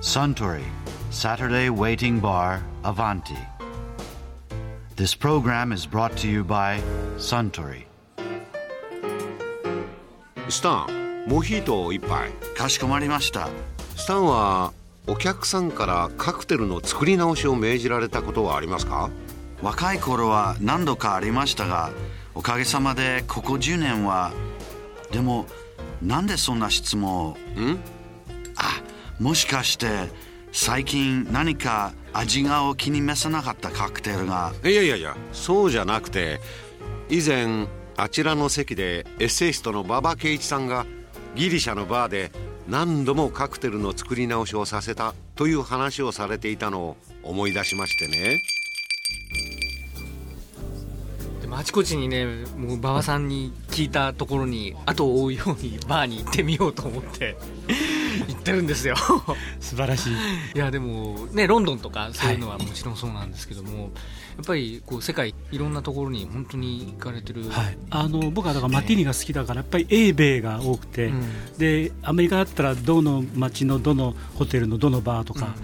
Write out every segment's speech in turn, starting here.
Suntory Saturday Waiting Bar Avanti. This program is brought to you by Suntory. スタンモヒート一杯かしこまりました。スタンはお客さんからカクテルの作り直しを命じられたことはありますか？若い頃は何度かありましたが、おかげさまでここ10年は。でも、なんでそんな質問を？ん？あ、もしかして最近何か味がを気に召さなかったカクテルが？いやいやいやそうじゃなくて以前あちらの席でエッセイストの馬場圭一さんがギリシャのバーで何度もカクテルの作り直しをさせたという話をされていたのを思い出しましてねでもあちこちにねもう馬場さんに聞いたところに後を追うようにバーに行ってみようと思って行ってるんですよ。素晴らしい。いやでもねロンドンとかそういうのはもちろんそうなんですけども、やっぱりこう世界いろんなところに本当に行かれてる、はい、あの僕はだからマティーニが好きだからやっぱり英米が多くて、うん。でアメリカだったらどの街のどのホテルのどのバーとか、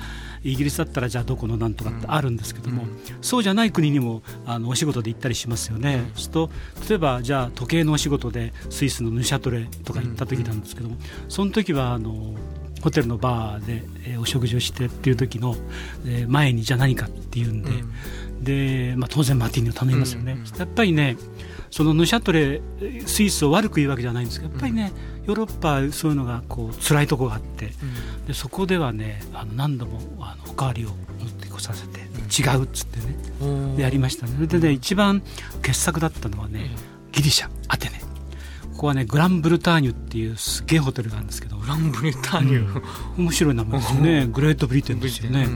イギリスだったらじゃあどこのなんとかってあるんですけども、そうじゃない国にもあのお仕事で行ったりしますよね、そうすると例えばじゃあ時計のお仕事でスイスのヌシャトレとか行った時なんですけども、その時はあのホテルのバーで、えーお食事をしてっていう時の、えー前にじゃあ何かっていうんで、でまあ、当然マティーニを頼みますよね、うんうんやっぱりねそのヌシャトレスイスを悪く言うわけじゃないんですけどやっぱりね、ヨーロッパはそういうのがこう辛いところがあってでそこではねあの何度もあのおかわりを持ってこさせて、違うっつってねうんでやりましたね。それでね一番傑作だったのはね、ギリシャアテネ。ここはねグランブルターニュっていうすげえホテルがあるんですけど。グランブルターニュ、面白い名前ですよねグレートブリテンですよね、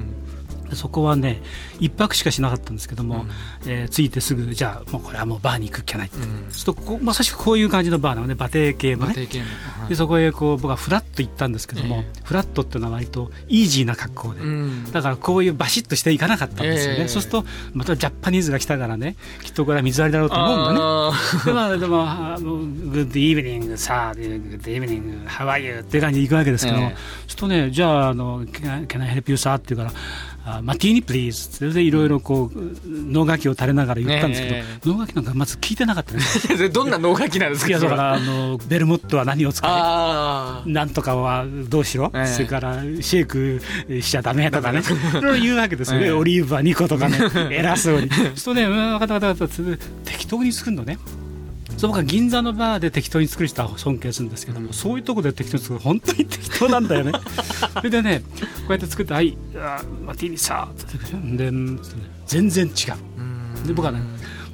そこはね一泊しかしなかったんですけども、えー着いてすぐじゃあもうこれはもうバーに行くっきゃないって、うん。とここまさしくこういう感じのバーなのね。馬蹄系のね。でそこへこう僕はフラッと行ったんですけども、えフラットっていうのは割とイージーな格好で、うん。だからこういうバシッとしていかなかったんですよね、ええ。そうするとまたジャパニーズが来たからねきっとこれは水割りだろうと思うんだね。あでまあでもあの「 Good evening sir good evening how are you」っていう感じで行くわけですけども、ええ。そうするとねじゃああの「Can I help you sir?」って言うからあ「 Martini please」それでいろいろこう能書きを垂れながら言ったんですけど、え能書きなんかまず聞いてなかったねーそれどんな能書きなんですか？いやだからあのベルモットは何を使えなんとかはどうしろ、ええ。それからシェイクしちゃダメとかね、いろいろ言うわけですよね、ええ。オリーブは2個とかね、偉そうに。そうね、うんわかったわかったわかった。適当に作るのね。そう僕は銀座のバーで適当に作る人は尊敬するんですけども、そういうところで適当に作る本当に適当なんだよね。そ れでね、こうやって作って、はい、あマティーニさーってでうん全然違う。で僕はね、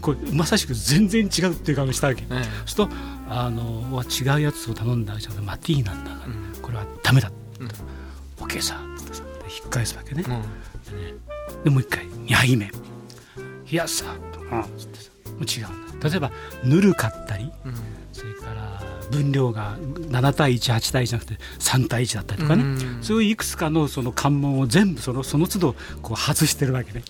これまさしく全然違うっていう顔をしたわけ。ええ。そうするとあの違うやつを頼んだじゃんマティーなんだから、これはダメだって。言ったら「オッケーさ」って引っ返すわけね、うん。でもう一回2杯目「冷やさ」うんつってさもう違う。例えばぬるかったりうん。それから分量が7対18対1じゃなくて3対1だったりとかね、うん。そういういくつかのその関門を全部そのその都度こう外してるわけね、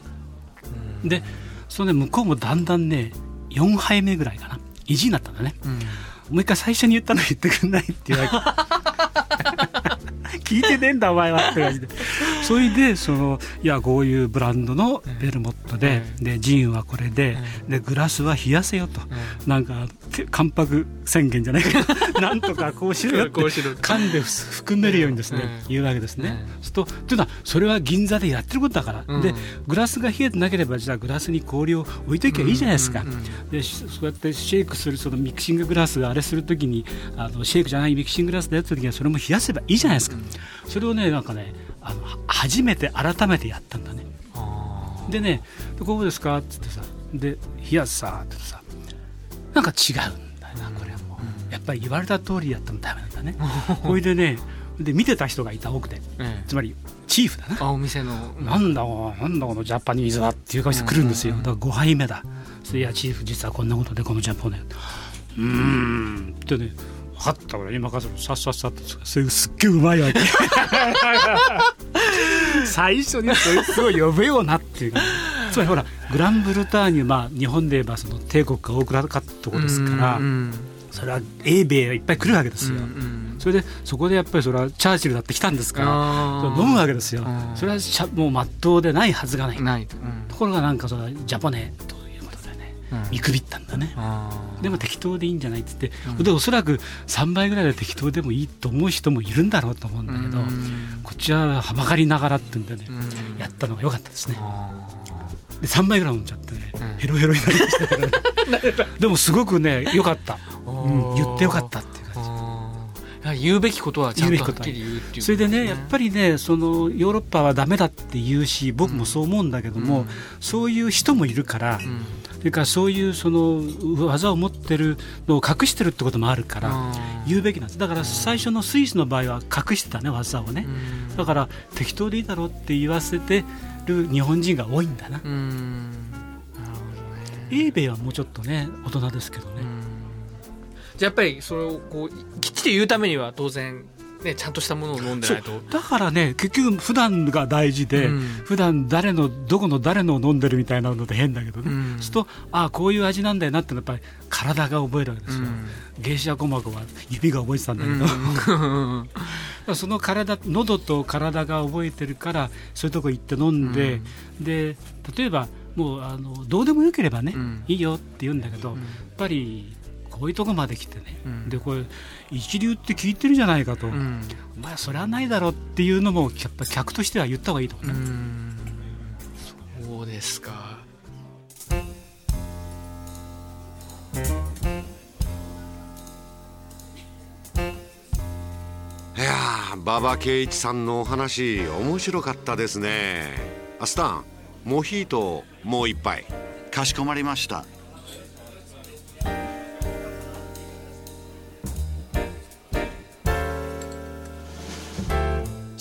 でそのね向こうもだんだんね4杯目ぐらいかな。意地になったんだね、うん。もう一回最初に言ったの言ってくんないっていうわけ。聞いてねえんだお前はって感じでそれでそのいやこういうブランドのベルモットで,、でジンはこれで,、でグラスは冷やせよと、なんかて関白宣言じゃないけど なんとかこうしろよって 噛んで含めるようにですね、うん。言うわけですね。するとというのはそれは銀座でやってることだから、うん。でグラスが冷えてなければじゃあグラスに氷を置いときゃいいじゃないですか。でしそうやってシェイクするそのミキシンググラスがあれするときにあのシェイクじゃないミキシンググラスでやったときにはそれも冷やせばいいじゃないですか、それをねなんかねあのは初めて改めてやったんだねあでね「どうですか?」っつってさ「で冷やすさ」ってさなんか違うんだよなこれはもう、やっぱり言われた通りやってもダメなんだねこれでねで見てた人がいた多くてーええつまりチーフだなあお店のなんだこうなんだこのジャパニーズはっていう顔して来るんですよ。だから5杯目だ。それいやチーフ実はこんなことでこのジャポネ。うーんってね。分かった俺今からさっさっさっとそれすっげえうまいわけ。最初にそいつを呼べようなっていう。かつまりほらグランブルターニュまあ日本で言えばその帝国が多くなかったところですから、うんそれは英米がいっぱい来るわけですよ、それでそこでやっぱりそれはチャーチルだって来たんですから飲むわけですよ、それはしゃもうまっとうでないはずがない。ない、ところがなんかそのジャポネと見くびったんだね。でも適当でいいんじゃないっつって、でおそらく3倍ぐらいで適当でもいいと思う人もいるんだろうと思うんだけど、こっちははばかりながらってんでね、やったのが良かったですね。で3杯ぐらい飲んじゃってね、ヘロヘロになりましたからね。でもすごくね良かった、うん、言ってよかったっていう感じ。言うべきことはちゃんとはっきり言うっていう、それでねやっぱりねそのヨーロッパはダメだって言うし僕もそう思うんだけども、うん、そういう人もいるから、うんそれからそういうその技を持ってるのを隠してるってこともあるから言うべきなんです。だから最初のスイスの場合は隠してたね技をね。だから適当でいいだろうって言わせてる日本人が多いんだな。うん。英米はもうちょっとね大人ですけどね。じゃあやっぱりそれをこうきっちり言うためには当然ね、ちゃんとしたものを飲んでないと。だからね結局普段が大事で、うん、普段誰のどこの誰のを飲んでるみたいなので変だけどね、うん、するとああこういう味なんだよなってやっぱり体が覚えるわけですよ、うん、芸者鼓膜は指が覚えてたんだけど、うん、その体喉と体が覚えてるからそういうとこ行って飲んで、で例えばもうあのどうでもよければね、いいよって言うんだけど、やっぱりこういうとこまで来てね、うん、でこれ一流って聞いてるじゃないかと、うん、まあそれはないだろうっていうのもやっぱ客としては言った方がいいと思う、ね、そうですか。いや馬場圭一さんのお話面白かったですね。アスタンモヒートもう一杯。かしこまりました